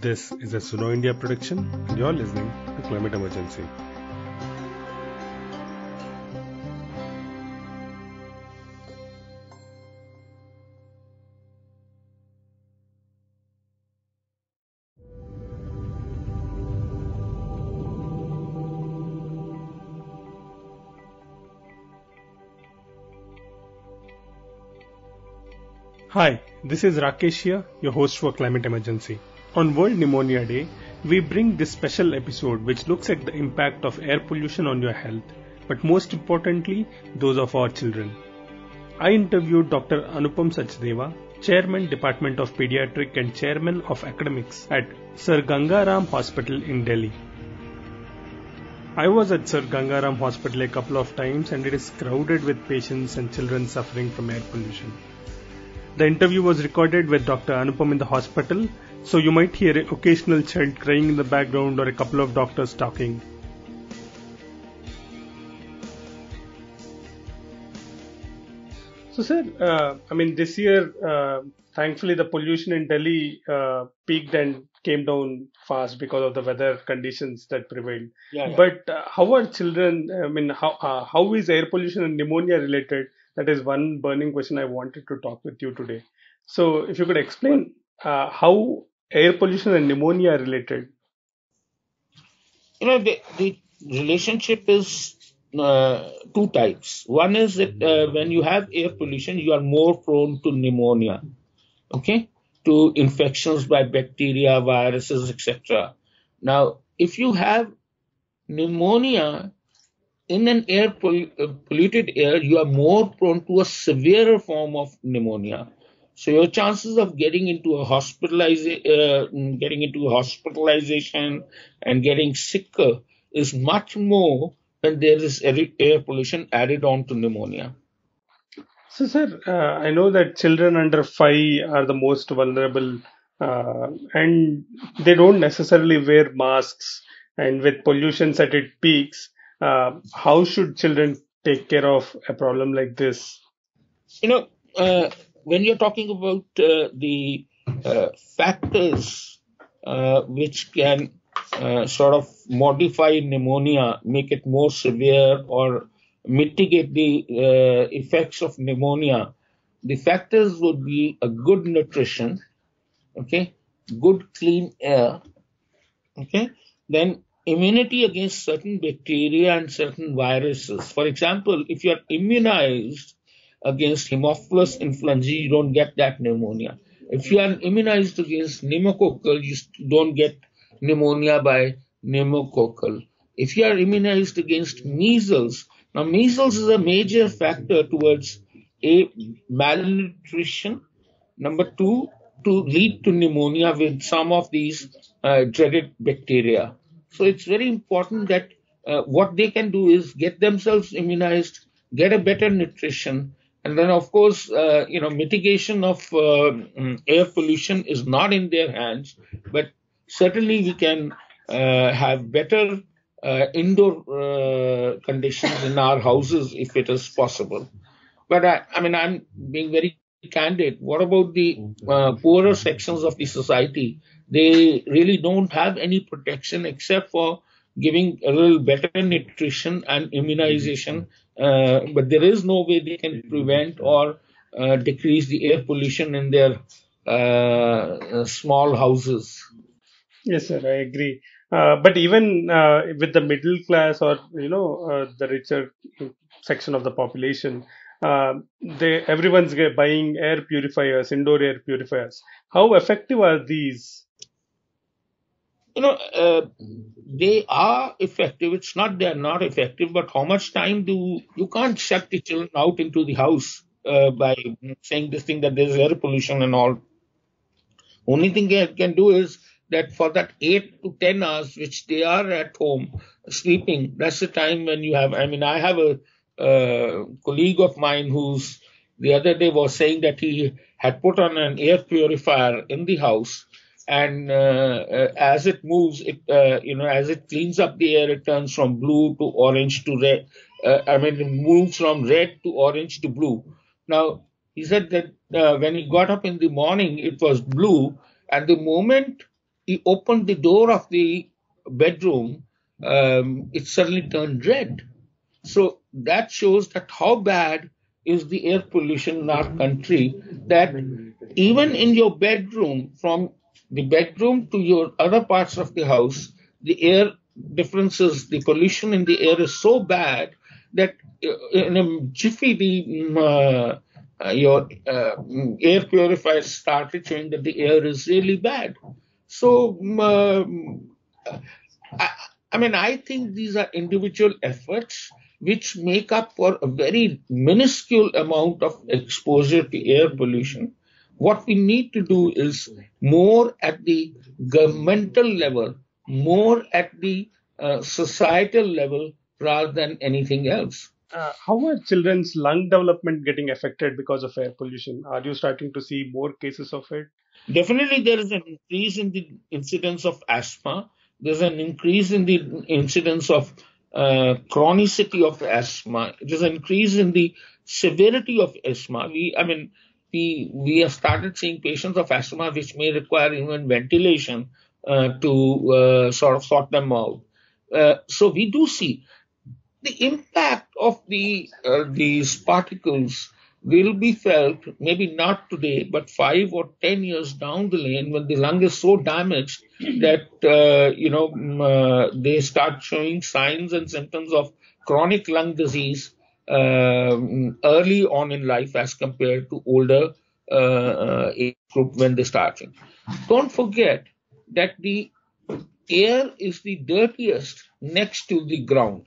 This is a Suno India production, and you're listening to Climate Emergency. Hi, this is Rakesh here, your host for Climate Emergency. On World Pneumonia Day, we bring this special episode which looks at the impact of air pollution on your health, but most importantly, those of our children. I interviewed Dr. Anupam Sachdeva, Chairman Department of Pediatric and Chairman of Academics at Sir Gangaram Hospital in Delhi. I was at Sir Gangaram Hospital a couple of times and it is crowded with patients and children suffering from air pollution. The interview was recorded with Dr. Anupam in the hospital, so you might hear an occasional child crying in the background or a couple of doctors talking. So, sir, uh, I mean, this year, uh, thankfully, the pollution in Delhi uh, peaked and came down fast because of the weather conditions that prevailed. Yeah, yeah. But uh, how are children? I mean, how uh, how is air pollution and pneumonia related? That is one burning question I wanted to talk with you today. So, if you could explain uh, how air pollution and pneumonia are related. you know the, the relationship is uh, two types. One is that uh, when you have air pollution you are more prone to pneumonia okay? To infections by bacteria viruses etc now if you have pneumonia in an air uh, polluted air you are more prone to a severer form of pneumonia so your chances of getting into a hospitalization, uh, getting into hospitalization and getting sicker is much more when there is air air pollution added on to pneumonia. So, sir, uh, I know that children under five are the most vulnerable, uh, and they don't necessarily wear masks. And with pollution at its peaks, uh, how should children take care of a problem like this? You know, uh, when you're talking about uh, the uh, factors uh, which can sort of modify pneumonia, make it more severe, or mitigate the effects of pneumonia, the factors would be a good nutrition, okay, good clean air, okay, then immunity against certain bacteria and certain viruses. For example, if you are immunized against Haemophilus influenzae, you don't get that pneumonia. If you are immunized against pneumococcal, you don't get pneumonia by pneumococcal. If you are immunized against measles, now measles is a major factor towards a malnutrition. Number two, to lead to pneumonia with some of these uh, dreaded bacteria. So it's very important that uh, what they can do is get themselves immunized, get a better nutrition, and then of course, uh, you know, mitigation of uh, mm, air pollution is not in their hands, but certainly we can uh, have better uh, indoor uh, conditions in our houses if it is possible. But I, I mean, I'm being very candid. What about the uh, poorer sections of the society? They really don't have any protection except for giving a little better nutrition and immunization, uh, but there is no way they can prevent or uh, decrease the air pollution in their uh, small houses. Yes, sir, I agree. Uh, but even uh, with the middle class or you know uh, the richer section of the population, they everyone's buying air purifiers, indoor air purifiers. How effective are these? You know, uh, they are effective. It's not they're not effective, but how much time do you can't shut the children out into the house uh, by saying this thing that there's air pollution and all. Only thing they can do is that for that eight to ten hours which they are at home sleeping, that's the time when you have. I mean, I have a uh, colleague of mine who's the other day was saying that he had put on an air purifier in the house and uh, uh, as it moves, it uh, you know as it cleans up the air, it turns from blue to orange to red. I mean, it moves from red to orange to blue. Now he said that when he got up in the morning, it was blue, and the moment he opened the door of the bedroom, um, it suddenly turned red. So that shows that how bad is the air pollution in our country that even in your bedroom, from the bedroom to your other parts of the house, the air differences, the pollution in the air is so bad that uh, in a jiffy, the mm, uh, uh, your uh, air purifier started showing that the air is really bad. So, um, I, I mean, I think these are individual efforts which make up for a very minuscule amount of exposure to air pollution. What we need to do is more at the governmental level, more at the uh, societal level rather than anything else. Uh, how are children's lung development getting affected because of air pollution? Are you starting to see more cases of it? Definitely, there is an increase in the incidence of asthma. There's an increase in the incidence of uh, chronicity of asthma. There's an increase in the severity of asthma. We, I mean, we we have started seeing patients of asthma which may require even ventilation uh, to uh, sort of sort them out. Uh, so we do see the impact of the uh, these particles will be felt maybe not today but five or ten years down the lane when the lung is so damaged that uh, you know uh, they start showing signs and symptoms of chronic lung disease early on in life as compared to older uh, age group when they start. Don't forget that the air is the dirtiest next to the ground.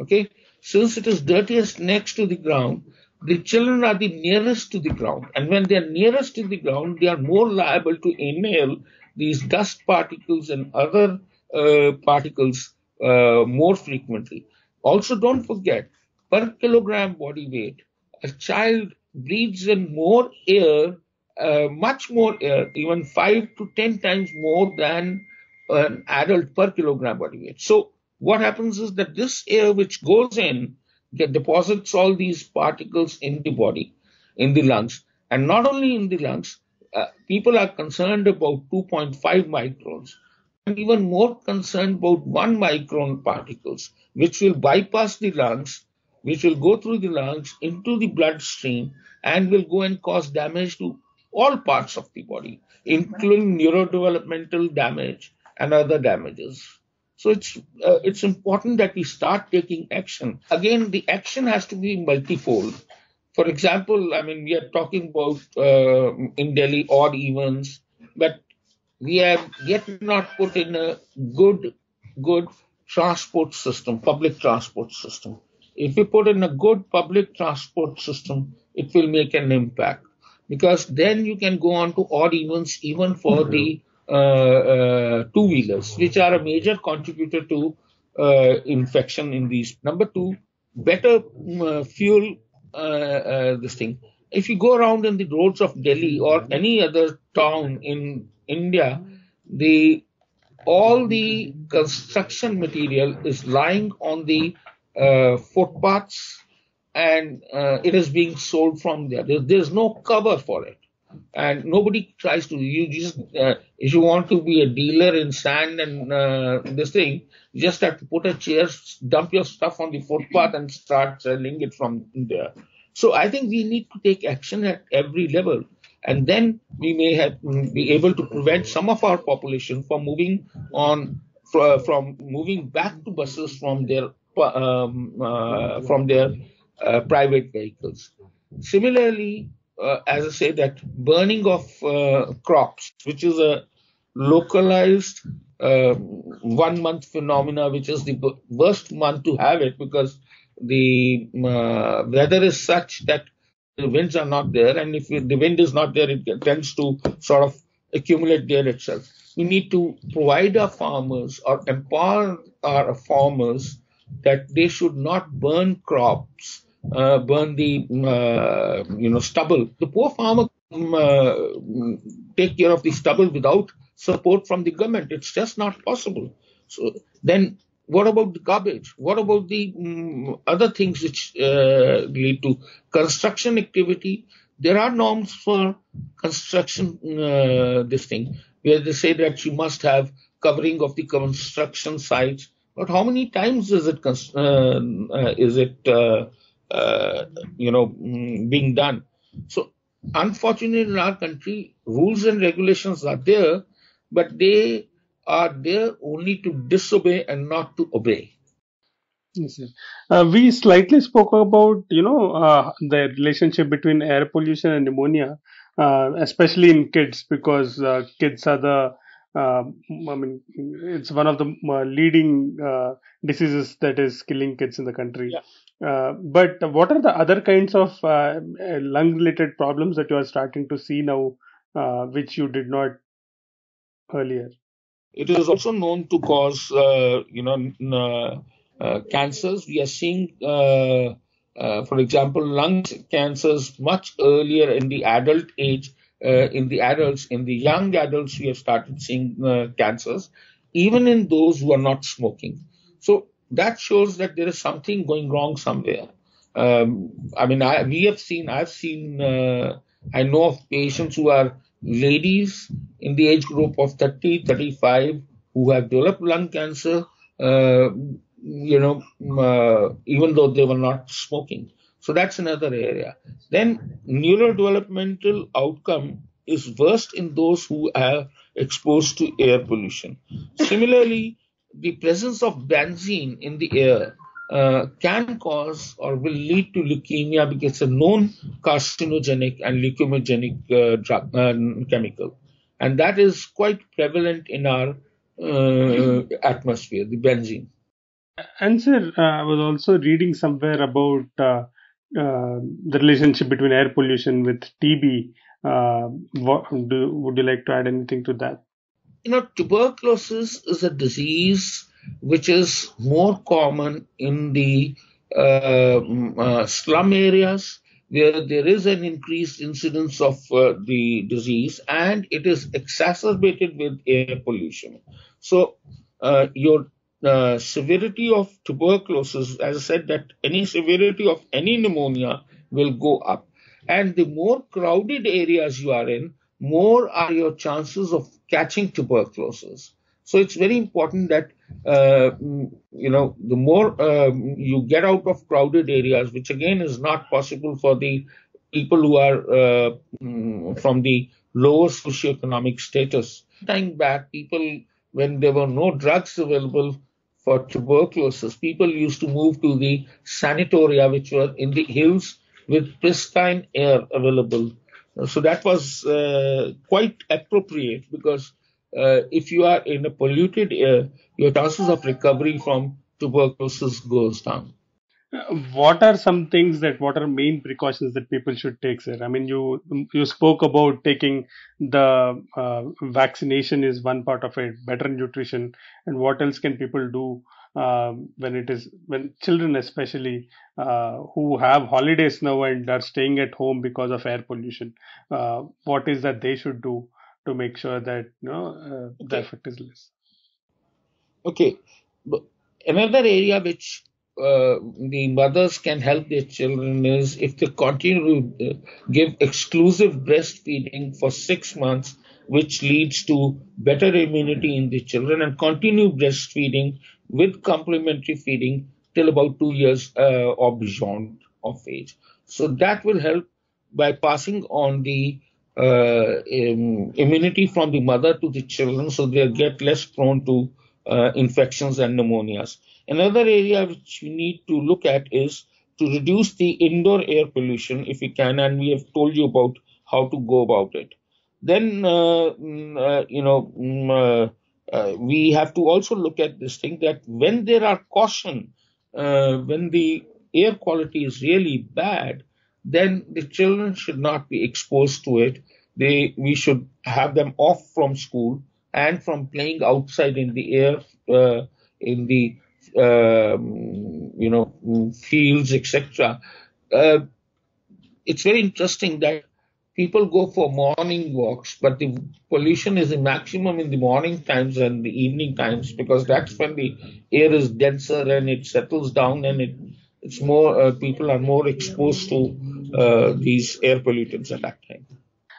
Okay, since it is dirtiest next to the ground, the children are the nearest to the ground, and when they are nearest to the ground, they are more liable to inhale these dust particles and other uh, particles uh, more frequently. Also, don't forget per kilogram body weight, a child breathes in more air, uh, much more air, even five to ten times more than an adult per kilogram body weight. So what happens is that this air which goes in deposits all these particles in the body, in the lungs, and not only in the lungs, uh, people are concerned about 2.5 microns and even more concerned about 1 micron particles, which will bypass the lungs, which will go through the lungs into the bloodstream and will go and cause damage to all parts of the body, including neurodevelopmental damage and other damages. So it's uh, it's important that we start taking action. Again, the action has to be multifold. For example, I mean, we are talking about uh, in Delhi odd evens, but we have yet not put in a good good transport system, public transport system. If we put in a good public transport system, it will make an impact because then you can go on to odd evens even for mm-hmm. the uh, uh, two wheelers, which are a major contributor to uh, infection in these. Number two, better fuel this thing. If you go around in the roads of Delhi or any other town in India, the all the construction material is lying on the uh, footpaths and uh, it is being sold from there. there. There's no cover for it and nobody tries to. You just uh, if you want to be a dealer in sand and uh, this thing, you just have to put a chair, dump your stuff on the footpath, and start selling it from there. So I think we need to take action at every level, and then we may have be able to prevent some of our population from moving on from moving back to buses from their um, uh, from their uh, private vehicles. Similarly, uh, as I say, that burning of uh, crops, which is a localized uh, one month phenomena, which is the worst month to have it because the uh, weather is such that the winds are not there, and if the wind is not there, it tends to sort of accumulate there itself. We need to provide our farmers or empower our farmers that they should not burn crops uh, burn the uh, you know stubble. The poor farmer um, uh, take care of the stubble without support from the government. It's just not possible. So then, what about the garbage? What about the um, other things which uh, lead to construction activity? there are norms for construction, uh, this thing, where they say that you must have covering of the construction sites. But how many times is it, uh, uh, is it, uh, uh, you know, mm, being done? So unfortunately in our country, rules and regulations are there, but they are there only to disobey and not to obey. Yes, uh, we slightly spoke about you know uh, the relationship between air pollution and pneumonia, uh, especially in kids because kids are the I mean it's one of the uh, leading diseases that is killing kids in the country. Yeah. but what are the other kinds of lung related problems that you are starting to see now, which you did not earlier? It is also known to cause, you know, uh, cancers. We are seeing, uh, uh, for example, lung cancers much earlier in the adult age. In the adults, in the young adults, we have started seeing cancers, even in those who are not smoking. So that shows that there is something going wrong somewhere. Um, I mean, I, we have seen, I've seen, uh, I know of patients who are ladies in the age group of 30, 35 who have developed lung cancer. Uh, you know, uh, even though they were not smoking. So that's another area. Then neurodevelopmental outcome is worst in those who are exposed to air pollution. Similarly, the presence of benzene in the air uh, can cause or will lead to leukemia because it's a known carcinogenic and leukemogenic uh, drug, uh, chemical. And that is quite prevalent in our uh, atmosphere, the benzene. And sir, uh, I was also reading somewhere about uh, uh, the relationship between air pollution with TB. Uh, what, do, would you like to add anything to that? You know, tuberculosis is a disease which is more common in the uh, mm, uh, slum areas where there is an increased incidence of the disease and it is exacerbated with air pollution. So, your the severity of tuberculosis, as I said, that any severity of any pneumonia will go up. And the more crowded areas you are in, more are your chances of catching tuberculosis. So it's very important that, uh, you know, the more um, you get out of crowded areas, which again is not possible for the people who are uh, mm, from the lower socioeconomic status. Time back, people, when there were no drugs available, for tuberculosis, people used to move to the sanatoria, which were in the hills with pristine air available. So that was uh, quite appropriate because uh, if you are in a polluted air, your chances of recovery from tuberculosis goes down what are some things that what are main precautions that people should take sir? I mean you you spoke about taking the uh, vaccination is one part of it better nutrition. And what else can people do uh, when it is when children especially uh, who have holidays now and are staying at home because of air pollution uh, what is that they should do to make sure that you know uh, the effect is less? Okay. Another area which uh, the mothers can help their children is if they continue to uh, give exclusive breastfeeding for six months, which leads to better immunity in the children, and continue breastfeeding with complementary feeding till about two years uh, or beyond of age. So that will help by passing on the uh, um, immunity from the mother to the children, so they get less prone to uh, infections and pneumonias. Another area which we need to look at is to reduce the indoor air pollution if we can, and we have told you about how to go about it. Then, uh, mm, uh, you know, mm, uh, uh, we have to also look at this thing that when there are caution, when the air quality is really bad, then the children should not be exposed to it. They, we should have them off from school and from playing outside in the air, uh, in the um, you know, fields, etc. Uh, it's very interesting that people go for morning walks, but the pollution is maximum in the morning times and the evening times because that's when the air is denser and it settles down and it it's more uh, people are more exposed to uh, these air pollutants at that time.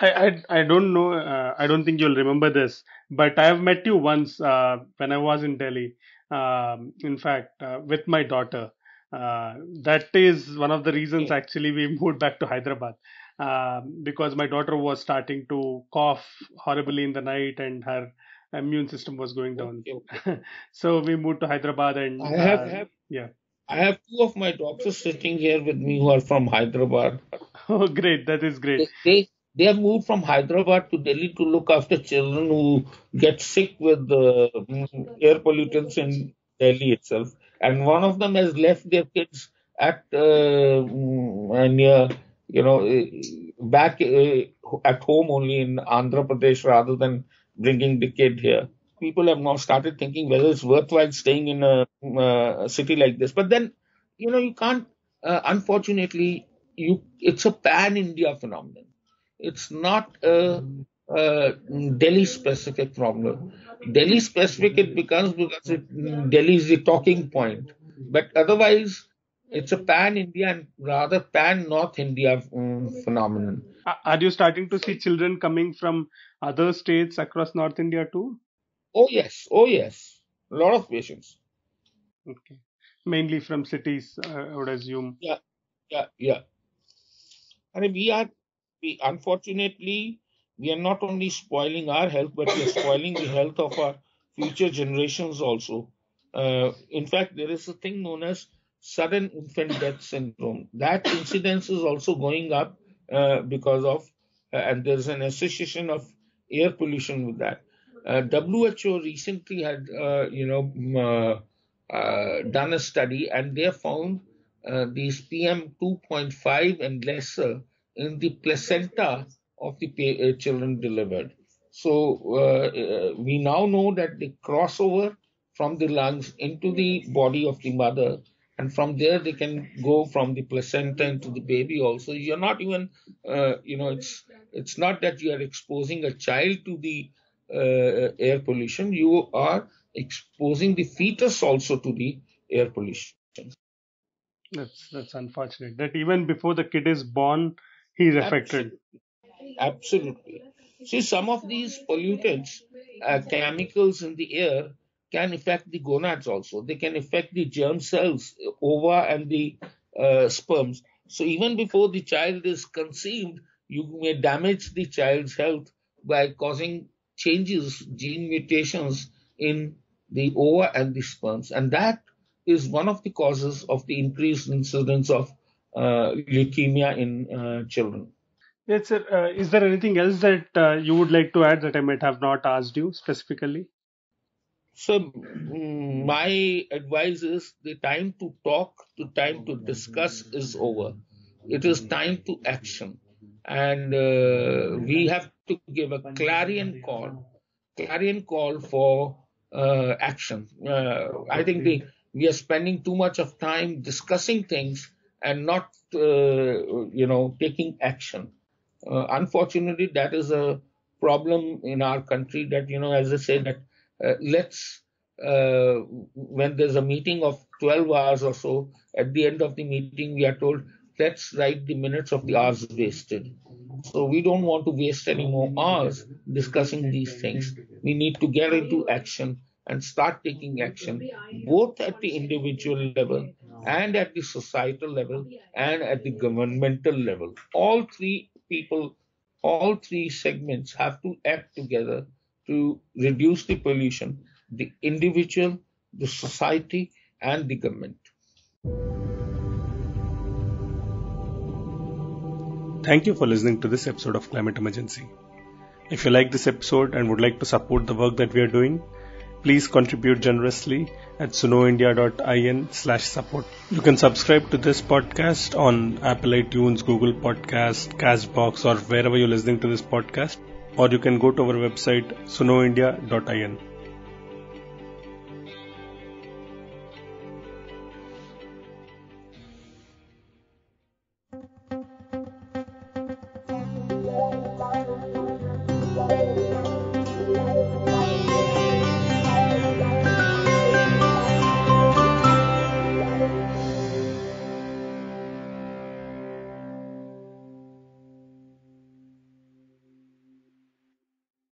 I, I, I don't know. Uh, I don't think you'll remember this, but I have met you once uh, when I was in Delhi. Um, in fact, uh, with my daughter. Uh, that is one of the reasons actually we moved back to Hyderabad um, because my daughter was starting to cough horribly in the night and her immune system was going down. Okay. so we moved to Hyderabad and I have, uh, have yeah. I have two of my daughters sitting here with me who are from Hyderabad. Oh, great! That is great. They, they have moved from Hyderabad to Delhi to look after children who get sick with the mm, air pollutants in Delhi itself. And one of them has left their kids at uh, mm, near you know eh, back uh, at home only in Andhra Pradesh rather than bringing the kid here. People have now started thinking whether it's worthwhile staying in a, uh, a city like this. But then, you know, you can't. Uh, unfortunately, you it's a pan-India phenomenon. It's not a, a Delhi-specific problem. Delhi-specific it becomes because it, Delhi is the talking point. But otherwise, it's a pan-India and rather pan-North India um, phenomenon. Are you starting to see children coming from other states across North India too? Oh yes, oh yes, a lot of patients. Okay, mainly from cities, uh, I would assume. Yeah, yeah, yeah. I mean, we are, we unfortunately, we are not only spoiling our health, but we are spoiling the health of our future generations also. Uh, in fact, there is a thing known as sudden infant death syndrome. That incidence is also going up uh, because of, uh, and there's an association of air pollution with that. Uh, WHO recently had, uh, you know, uh, done a study and they found these PM 2.5 and lesser in the placenta of the children delivered. So we now know that the crossover from the lungs into the body of the mother and from there they can go from the placenta into the baby also. You're not even uh, you know it's it's not that you are exposing a child to the uh, air pollution. You are exposing the fetus also to the air pollution. That's that's unfortunate. That even before the kid is born he's affected absolutely, absolutely. see some of these pollutants uh, chemicals in the air can affect the gonads also. They can affect the germ cells, ova, and the uh, sperms. So even before the child is conceived, you may damage the child's health by causing changes, gene mutations in the ova and the sperms. And that is one of the causes of the increased incidence of leukemia in uh, children. Yes, sir. Uh, is there anything else that uh, you would like to add that I might have not asked you specifically? So mm, my advice is the time to talk, the time to discuss is over. It is time to action, and uh, we have to give a clarion call, clarion call for uh, action. Uh, I think the, we are spending too much of time discussing things and not, uh, you know, taking action. Uh, unfortunately, that is a problem in our country. That you know, as I say, that uh, let's uh, when there's a meeting of 12 hours or so, at the end of the meeting, we are told, let's write the minutes of the hours wasted. So we don't want to waste any more hours discussing these things. We need to get into action and start taking action, both at the individual level and at the societal level oh, and at the governmental level. All three people, all three segments have to act together to reduce the pollution, the individual, the society, and the government. Thank you for listening to this episode of Climate Emergency. If you like this episode and would like to support the work that we are doing, please contribute generously at sunoindia.in slash support. You can subscribe to this podcast on Apple iTunes, Google Podcast, Castbox or wherever you're listening to this podcast or you can go to our website sunoindia.in.